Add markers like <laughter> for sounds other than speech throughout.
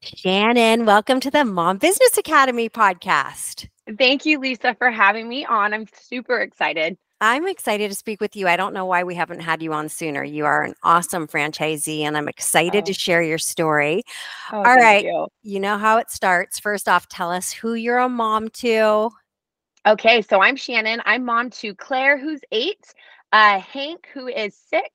Shannon, welcome to the Mom Business Academy podcast. Thank you, Lisa, for having me on. I'm super excited. I'm excited to speak with you. I don't know why we haven't had you on sooner. You are an awesome franchisee, and I'm excited oh. to share your story. Oh, All right. You. you know how it starts. First off, tell us who you're a mom to. Okay, so I'm Shannon. I'm mom to Clare, who's eight, uh, Hank, who is six,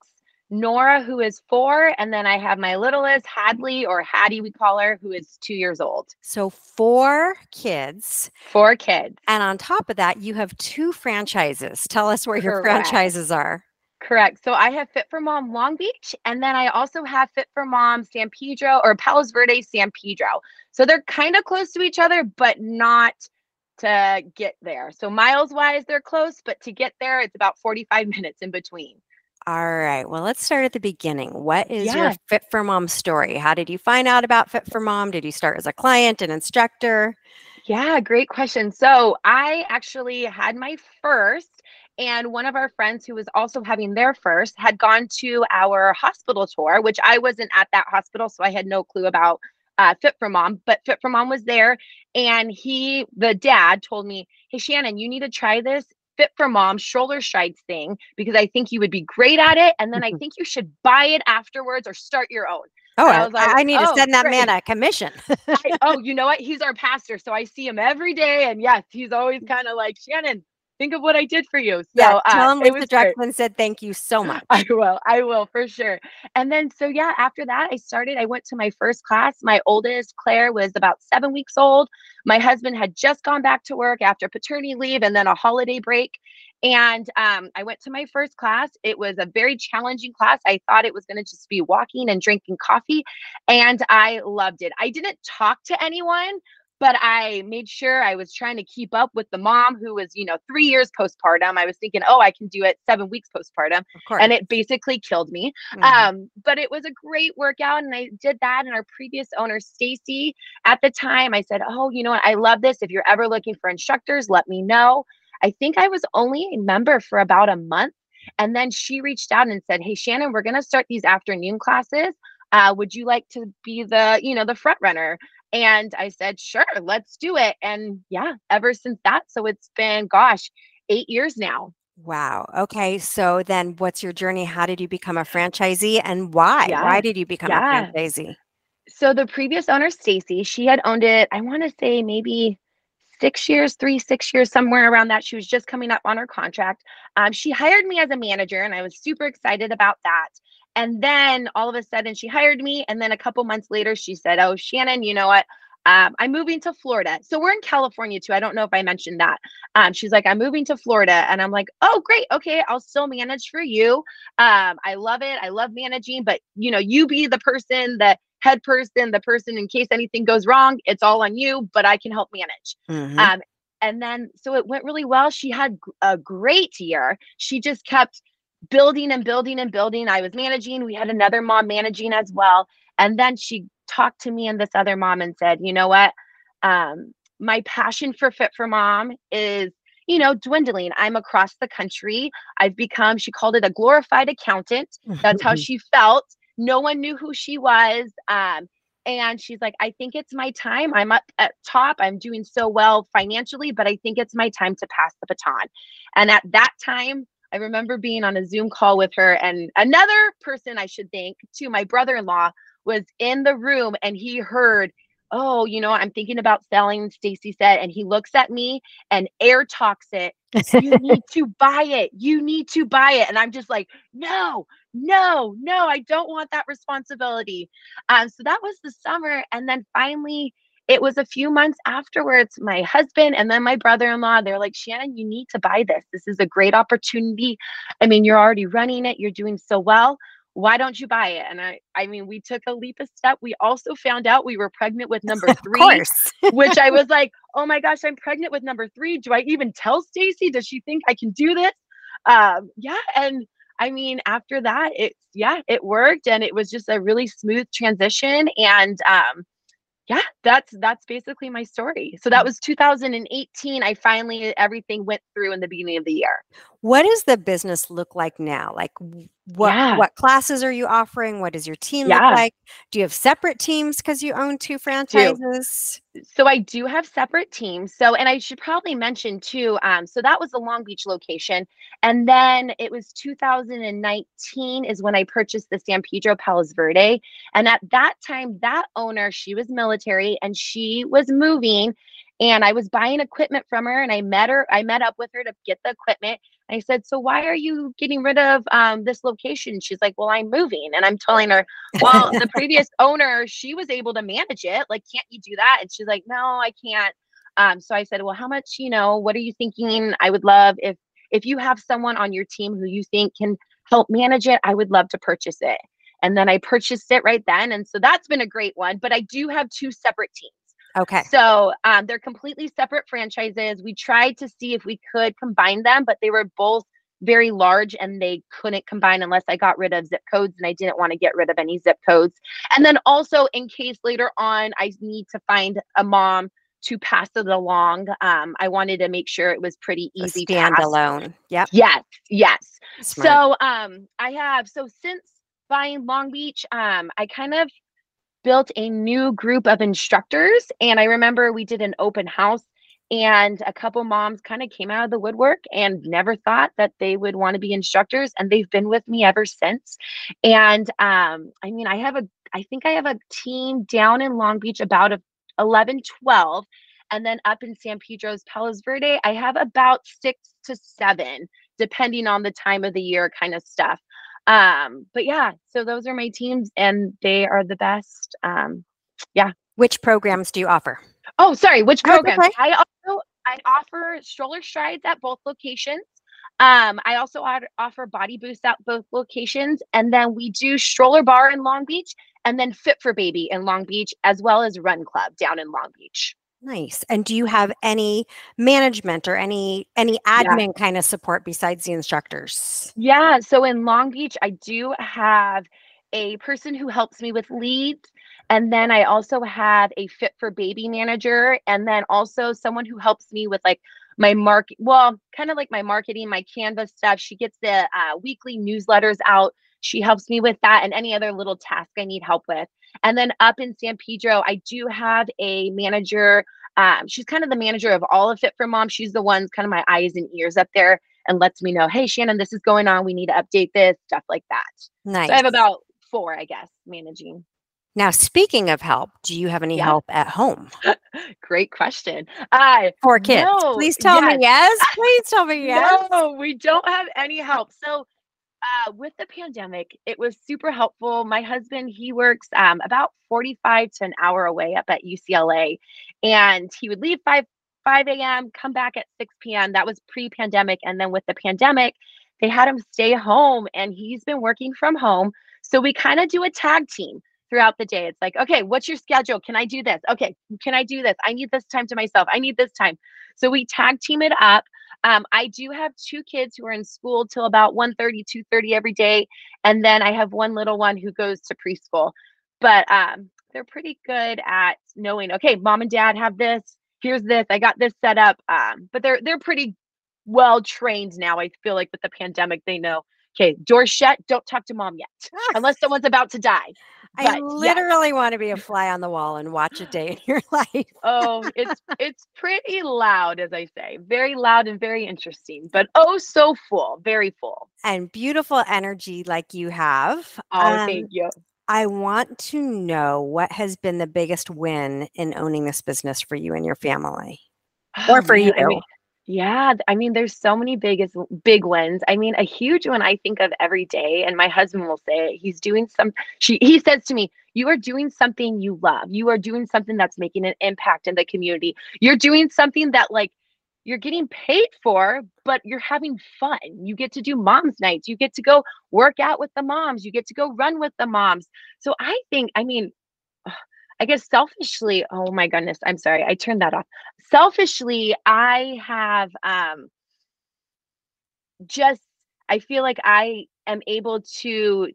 Nora, who is four, and then I have my littlest, Hadley, or Hattie, we call her, who is two years old. So four kids. Four kids. And on top of that, you have two franchises. Tell us where Correct. your franchises are. Correct. So I have Fit for Mom Long Beach, and then I also have Fit for Mom San Pedro or Palos Verde San Pedro. So they're kind of close to each other, but not to get there. So miles wise, they're close, but to get there, it's about 45 <laughs> minutes in between. All right. Well, let's start at the beginning. What is yeah. your Fit for Mom story? How did you find out about Fit for Mom? Did you start as a client, an instructor? Yeah, great question. So, I actually had my first, and one of our friends who was also having their first had gone to our hospital tour, which I wasn't at that hospital, so I had no clue about uh, Fit for Mom, but Fit for Mom was there. And he, the dad, told me, Hey, Shannon, you need to try this fit for mom stroller strides thing because I think you would be great at it. And then I mm-hmm. think you should buy it afterwards or start your own. Oh, I, like, I, need oh, to send that great. man a commission. I, oh, you know <laughs> what? He's our pastor. So I see him every day. And yes, he's always kind of like, Shannon, think of what I did for you. So yeah, tell uh, him Lisa Druxman said thank you so <laughs> much. I will. I will for sure. And then so yeah, after that, I started. I went to my first class. My oldest, Clare, was about seven weeks old. My husband had just gone back to work after paternity leave and then a holiday break. And um, I went to my first class. It was a very challenging class. I thought it was going to just be walking and drinking coffee, and I loved it. I didn't talk to anyone but I made sure I was trying to keep up with the mom who was, you know, three years postpartum. I was thinking, oh, I can do it seven weeks postpartum. And it basically killed me. Mm-hmm. Um, but it was a great workout. And I did that. And our previous owner, Stacy, at the time, I said, oh, you know what? I love this. If you're ever looking for instructors, let me know. I think I was only a member for about a month. And then she reached out and said, Hey, Shannon, we're going to start these afternoon classes. Uh, would you like to be the, you know, the front runner? And I said, sure, let's do it. And yeah, ever since that. So it's been, gosh, eight years now. Wow. Okay. So then what's your journey? How did you become a franchisee and why? Yeah. Why did you become yeah. a franchisee? So the previous owner, Stacy, she had owned it, I want to say maybe six years, three, six years, somewhere around that. She was just coming up on her contract. Um, she hired me as a manager, and I was super excited about that. And then all of a sudden she hired me. And then a couple months later, she said, Oh, Shannon, you know what? Um, I'm moving to Florida. So we're in California too. I don't know if I mentioned that. Um, she's like, I'm moving to Florida. And I'm like, oh, great. Okay. I'll still manage for you. Um, I love it. I love managing, but you know, you be the person, the head person, the person in case anything goes wrong, it's all on you, but I can help manage. Mm-hmm. Um, and then, so it went really well. She had a great year. She just kept building and building and building. I was managing. We had another mom managing as well. And then she talked to me and this other mom and said, you know what? Um, my passion for Fit for Mom is, you know, dwindling. I'm across the country. I've become, she called it a glorified accountant. That's how <laughs> she felt. No one knew who she was. Um, and she's like, I think it's my time. I'm up at top. I'm doing so well financially, but I think it's my time to pass the baton. And at that time, I remember being on a Zoom call with her, and another person I should thank, to my brother in law, was in the room and he heard, Oh, you know, I'm thinking about selling, Stacy said. And he looks at me and air talks it. you need <laughs> to buy it. You need to buy it. And I'm just like, No, no, no, I don't want that responsibility. Um, so that was the summer. And then finally, it was a few months afterwards, my husband and then my brother in law, they're like, Shannon, you need to buy this. This is a great opportunity. I mean, you're already running it, you're doing so well. Why don't you buy it? And I, I mean, we took a leap of step. We also found out we were pregnant with number <laughs> three, which I was <laughs> like, oh my gosh, I'm pregnant with number three. Do I even tell Stacy? Does she think I can do this? Um, yeah. And I mean, after that, it's yeah, it worked and it was just a really smooth transition. And um, yeah that's that's basically my story so that mm. was 2018 i finally everything went through in the beginning of the year what does the business look like now? Like what yeah. what classes are you offering? What does your team yeah. look like? Do you have separate teams because you own two franchises? So I do have separate teams. So and I should probably mention too. Um, so that was the Long Beach location, and then it was 2019 is when I purchased the San Pedro Palos Verde. And at that time, that owner she was military and she was moving and I was buying equipment from her and I met her, I met up with her to get the equipment. I said, So why are you getting rid of um, this location? She's like, Well, I'm moving. And I'm telling her, Well, the <laughs> previous owner, she was able to manage it. Like, can't you do that? And she's like, No, I can't. Um, so I said, Well, how much, you know, what are you thinking? I would love if if you have someone on your team who you think can help manage it, I would love to purchase it. And then I purchased it right then. And so that's been a great one. But I do have two separate teams. Okay. So um, they're completely separate franchises. We tried to see if we could combine them, but they were both very large and they couldn't combine unless I got rid of zip codes and I didn't want to get rid of any zip codes. And then also in case later on I need to find a mom to pass it along. Um, I wanted to make sure it was pretty easy. To standalone. Yep. Yes. Yes. Smart. So um, I have so since buying Long Beach, um, I kind of built a new group of instructors. And I remember we did an open house and a couple moms kind of came out of the woodwork and never thought that they would want to be instructors and they've been with me ever since and um, i mean i have a i think i have a team down in long beach about a 11 12 and then up in san pedro's palos verde i have about six to seven depending on the time of the year kind of stuff um, but yeah, so those are my teams and they are the best. Um, yeah. Which programs do you offer? Oh, sorry, which programs? Okay. I also I offer stroller strides at both locations. Um, I also offer body boosts at both locations, and then we do stroller barre in Long Beach, and then Fit for Baby in Long Beach, as well as Run Club down in Long Beach. Nice. And do you have any management or any any admin yeah. kind of support besides the instructors? Yeah, so in Long Beach I do have a person who helps me with leads and then I also have a fit for baby manager and then also someone who helps me with like my market well, kind of like my marketing, my Canva stuff. She gets the uh, weekly newsletters out. She helps me with that and any other little task I need help with. And then up in San Pedro, I do have a manager. Um, she's kind of the manager of all of Fit for Mom. She's the one, kind of my eyes and ears up there and lets me know, hey, Shannon, this is going on. We need to update this, stuff like that. Nice. So I have about four, I guess, managing. Now, speaking of help, do you have any yeah. help at home? <laughs> Great question. Uh, Four kids. No, Please tell yes. me yes. Please tell me <laughs> yes. No, we don't have any help. So uh, with the pandemic, it was super helpful. My husband, he works um, about 45 to an hour away up at UCLA, and he would leave 5 5 a.m., come back at 6 p.m. That was pre-pandemic, and then with the pandemic, they had him stay home, and he's been working from home. So we kind of do a tag team throughout the day. It's like, okay, what's your schedule? Can I do this? Okay, can I do this? I need this time to myself. I need this time. So we tag team it up. Um, I do have two kids who are in school till about 1.30, 2.30 every day. And then I have one little one who goes to preschool. But um, they're pretty good at knowing, okay, mom and dad have this. Here's this. I got this set up. Um, but they're they're pretty well trained now. I feel like with the pandemic, they know, okay, door shut, don't talk to mom yet. <laughs> Unless someone's about to die. I literally want to be a <laughs> fly on the wall and watch a day in your <laughs> life. oh, it's it's pretty loud, as I say, very loud and very interesting, but oh, so full, very full, and beautiful energy like you have. Oh, um, thank you. I want to know what has been the biggest win in owning this business for you and your family, or for you. I mean, yeah, I mean, there's so many big big wins. I mean, a huge one I think of every day, and my husband will say it. He's doing some. She he says to me, "You are doing something you love. You are doing something that's making an impact in the community. You're doing something that like you're getting paid for, but you're having fun. You get to do moms nights. You get to go work out with the moms. You get to go run with the moms. So I think, I mean, I guess selfishly, oh my goodness, I'm sorry, I turned that off. Selfishly, I have um just I feel like I am able to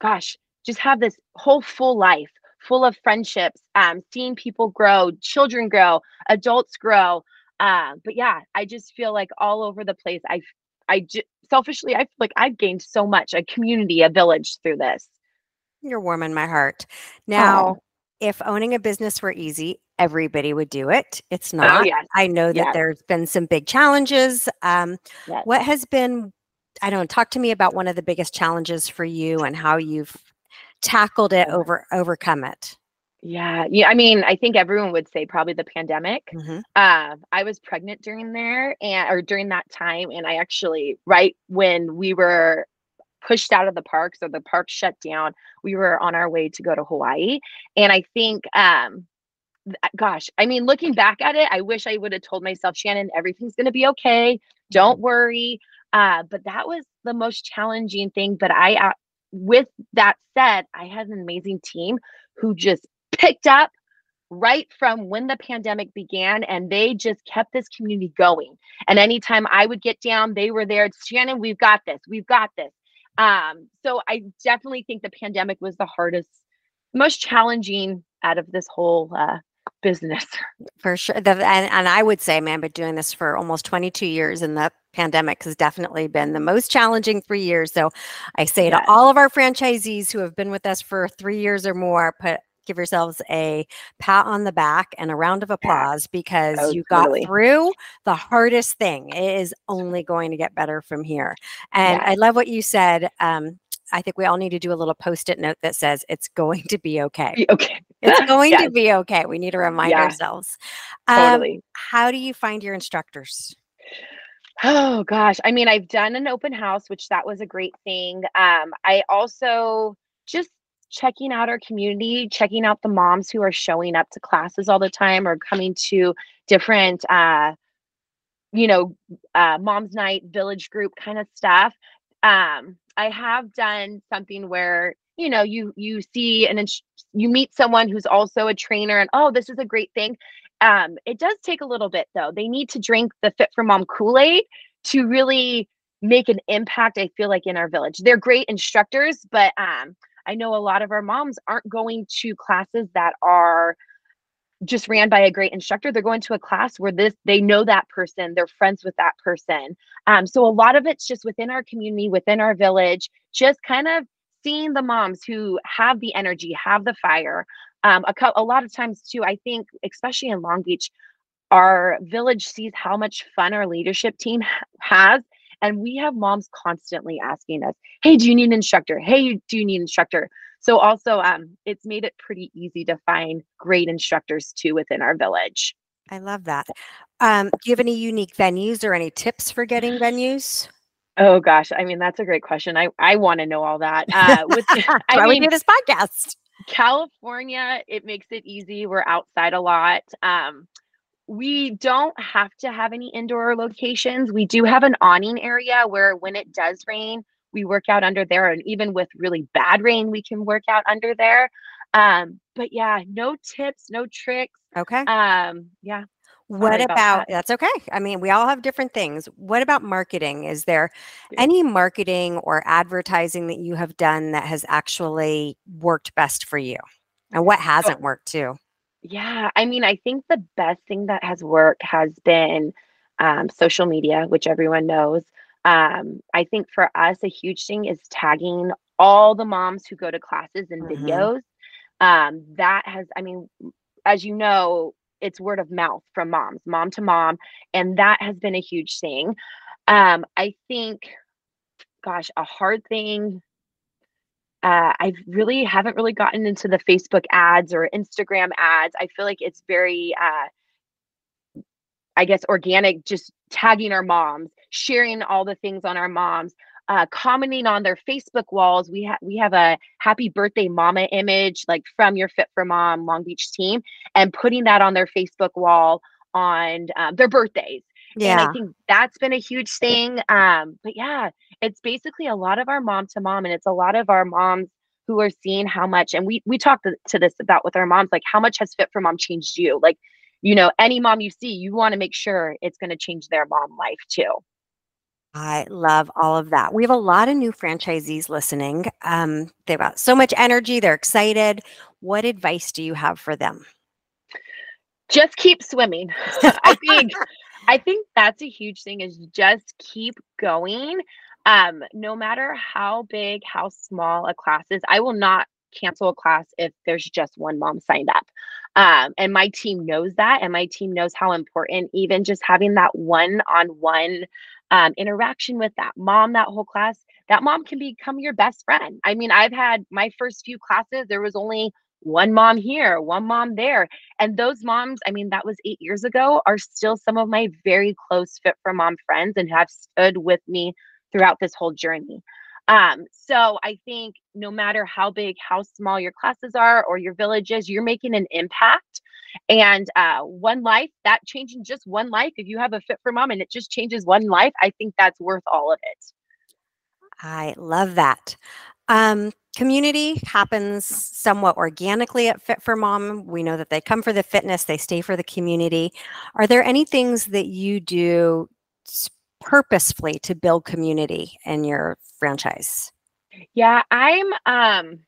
gosh, just have this whole full life full of friendships, um, seeing people grow, children grow, adults grow. Uh, but yeah, I just feel like all over the place. I I just selfishly, I feel like I've gained so much a community, a village through this. You're warming my heart. Now, oh. If owning a business were easy, everybody would do it. It's oh, not. Oh, yes. I know that yes. there's been some big challenges. Um, yes. What has been, I don't know, talk to me about one of the biggest challenges for you and how you've tackled it, over overcome it. Yeah, yeah. I mean, I think everyone would say probably the pandemic. Mm-hmm. Uh, I was pregnant during there, and or during that time, and I actually right when we were pushed out of the parks or the park shut down, we were on our way to go to Hawaii, and I think, um, gosh, I mean, looking back at it, I wish I would have told myself, Shannon, everything's going to be okay. Don't mm-hmm. worry. Uh, but that was the most challenging thing. But I, uh, with that said, I had an amazing team who just picked up right from when the pandemic began and they just kept this community going and anytime i would get down they were there shannon we've got this we've got this um, so i definitely think the pandemic was the hardest most challenging out of this whole uh, business. <laughs> For sure. The, and, and i would say man but doing this for almost 22 years and the pandemic has definitely been the most challenging three years. So i say yes. to all of our franchisees who have been with us for three years or more put give yourselves a pat on the back and a round of applause because oh, you got totally. through the hardest thing. It is only going to get better from here. And yeah. I love what you said. Um, I think we all need to do a little post-it note that says it's going to be okay. Okay. It's <laughs> going yes. to be okay. We need to remind yeah. ourselves. Um, totally. How do you find your instructors? Oh gosh. I mean, I've done an open house, which that was a great thing. Um, I also just checking out our community, checking out the moms who are showing up to classes all the time or coming to different, uh, you know, uh, mom's night, village group kind of stuff. Um, I have done something where you know you you see and you meet someone who's also a trainer and oh this is a great thing um it does take a little bit though they need to drink the fit for mom kool-aid to really make an impact i feel like in our village they're great instructors but um I know a lot of our moms aren't going to classes that are just ran by a great instructor. They're going to a class where this they know that person they're friends with that person. Um, so a lot of it's just within our community within our village just kind of seeing the moms who have the energy have the fire. Um, a, co- a lot of times too i think especially in long beach our village sees how much fun our leadership team has and we have moms constantly asking us, hey, do you need an instructor? Hey, do you need an instructor? So also um, it's made it pretty easy to find great instructors too within our village. I love that. Um, do you have any unique venues or any tips for getting venues? Oh gosh, I mean that's a great question. I I want to know all that. Uh, <laughs> with I Why mean, we do this podcast? California, it makes it easy. We're outside a lot. Um, we don't have to have any indoor locations. We do have an awning area where when it does rain, we work out under there. And even with really bad rain, we can work out under there. Um, but yeah, no tips, no tricks. Okay. Um, yeah. What about, about that. that's okay. I mean, we all have different things. What about marketing? Is there any marketing or advertising that you have done that has actually worked best for you? And what hasn't worked too? Yeah, I mean, I think the best thing that has worked has been um, social media, which everyone knows. Um, I think for us, a huge thing is tagging all the moms who go to classes and mm-hmm. videos. Um, that has, I mean, as you know, it's word of mouth from moms, mom to mom, and that has been a huge thing. Um, I think, gosh, a hard thing uh, I really haven't really gotten into the Facebook ads or Instagram ads. I feel like it's very, uh, I guess, organic, just tagging our moms, sharing all the things on our moms, uh, commenting on their Facebook walls. We have we have a happy birthday mama image like from your Fit for Mom Long Beach team, and putting that on their Facebook wall on uh, their birthdays. Yeah. And I think that's been a huge thing. Um, but yeah, it's basically a lot of our mom to mom, and it's a lot of our moms who are seeing how much, and we we talked to this about with our moms, like how much has Fit for Mom changed you? Like, you know, any mom you see, you want to make sure it's going to change their mom life too. I love all of that. We have a lot of new franchisees listening. Um, they've got so much energy, they're excited. What advice do you have for them? Just keep swimming. <laughs> I think I think that's a huge thing is just keep going. Um, no matter how big, how small a class is, I will not cancel a class if there's just one mom signed up. Um, and my team knows that, and my team knows how important even just having that one on one interaction with that mom, that whole class, that mom can become your best friend. I mean, I've had my first few classes, there was only one mom here, one mom there. And those moms, I mean, that was eight years ago, are still some of my very close fit for mom friends and have stood with me throughout this whole journey. Um, so I think no matter how big, how small your classes are or your villages, you're making an impact. And uh, one life, that changing just one life, if you have a fit for mom and it just changes one life, I think that's worth all of it. I love that. Um, community happens somewhat organically at Fit for Mom. We know that they come for the fitness, they stay for the community. Are there any things that you do purposefully to build community in your franchise? Yeah, I'm um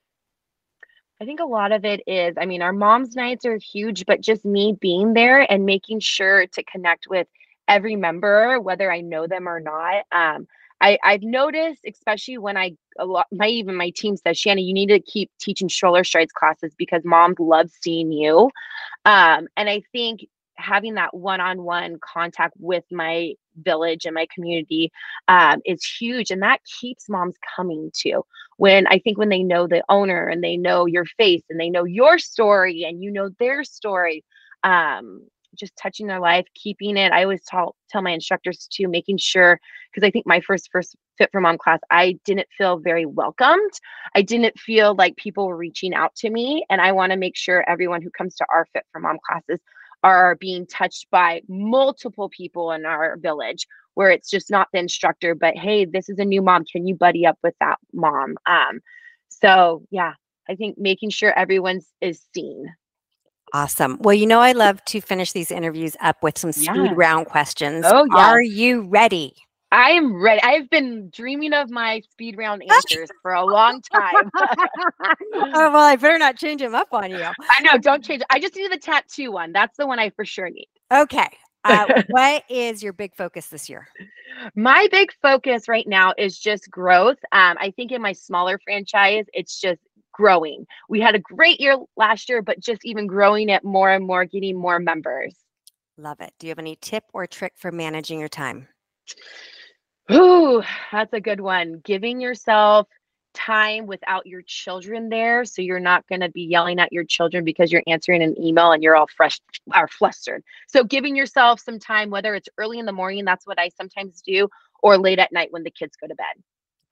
I think a lot of it is, I mean, our mom's nights are huge, but just me being there and making sure to connect with every member, whether I know them or not. Um, I, I've noticed, especially when I a lot my even my team says, Shanna, you need to keep teaching stroller strides classes because moms love seeing you. Um, and I think having that one-on-one contact with my village and my community um, is huge and that keeps moms coming to when i think when they know the owner and they know your face and they know your story and you know their story um, just touching their life keeping it. I always tell tell my instructors too making sure because i think my first first fit for mom class i didn't feel very welcomed. I didn't feel like people were reaching out to me and i want to make sure everyone who comes to our fit for mom classes are being touched by multiple people in our village where it's just not the instructor but hey this is a new mom. Can you buddy up with that mom? Um so yeah i think making sure everyone's is seen awesome well you know i love to finish these interviews up with some speed yeah. round questions oh yeah. are you ready I am ready. I've been dreaming of my speed round <laughs> answers for a long time. oh, well, I better not change them up on you. I know. Don't change. I just need the tattoo one. That's the one I for sure need. Okay. Uh, <laughs> what is your big focus this year? My big focus right now is just growth. Um, I think in my smaller franchise, it's just growing. We had a great year last year, but just even growing it more and more, getting more members. Love it. Do you have any tip or trick for managing your time? Ooh, that's a good one. Giving yourself time without your children there so you're not going to be yelling at your children because you're answering an email and you're all fresh are flustered so giving yourself some time whether it's early in the morning that's what i sometimes do or late at night when the kids go to bed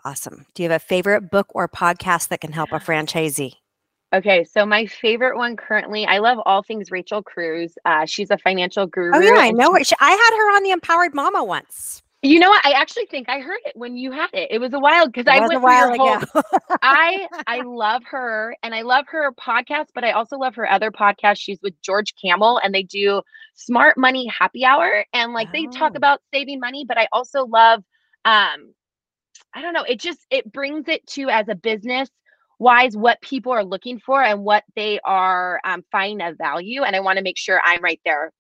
awesome do you have a favorite book or podcast that can help a franchisee Okay, so my favorite one currently, I love all things Rachel Cruze. Uh, she's a financial guru. Oh yeah, I know her. I had her on the Empowered Mama once. You know what? I actually think I heard it when you had it. It was a while because I went a while ago. <laughs> I I love her and I love her podcast, but I also love her other podcast. She's with George Kamel and they do Smart Money Happy Hour and like oh. they talk oh. about saving money, but I also love um I don't know, it just it brings it to as a business wise what people are looking for and what they are um, finding of value and I want to make sure I'm right there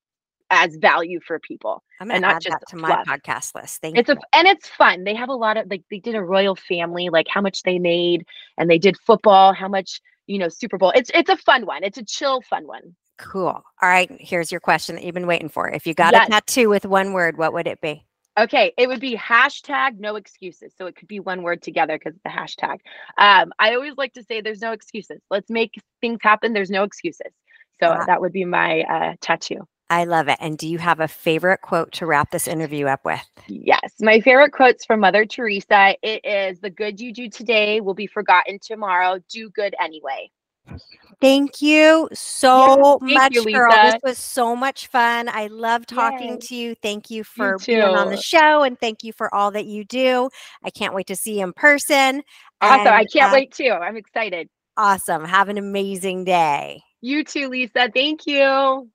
as value for people. I'm gonna and not add just that to my podcast list. Thank it's you. a and it's fun. They have a lot of like they did a royal family, like how much they made, and they did football, how much you know Super Bowl. It's it's a fun one. It's a chill, fun one. Cool. All right. Here's your question that you've been waiting for. If you got yes. a tattoo with one word, what would it be? Okay, it would be hashtag no excuses. So it could be one word together because the hashtag. Um, I always like to say there's no excuses. Let's make things happen. There's no excuses. So uh, that would be my uh, tattoo. I love it. And do you have a favorite quote to wrap this interview up with? Yes. My favorite quote's from Mother Teresa. It is the good you do today will be forgotten tomorrow. Do good anyway. Thank you so yes, much, you, girl. This was so much fun. I love talking Yay. to you. Thank you for you being on the show and thank you for all that you do. I can't wait to see you in person. Awesome. And, I can't uh, wait too. I'm excited. Awesome. Have an amazing day. You too, Lisa. Thank you.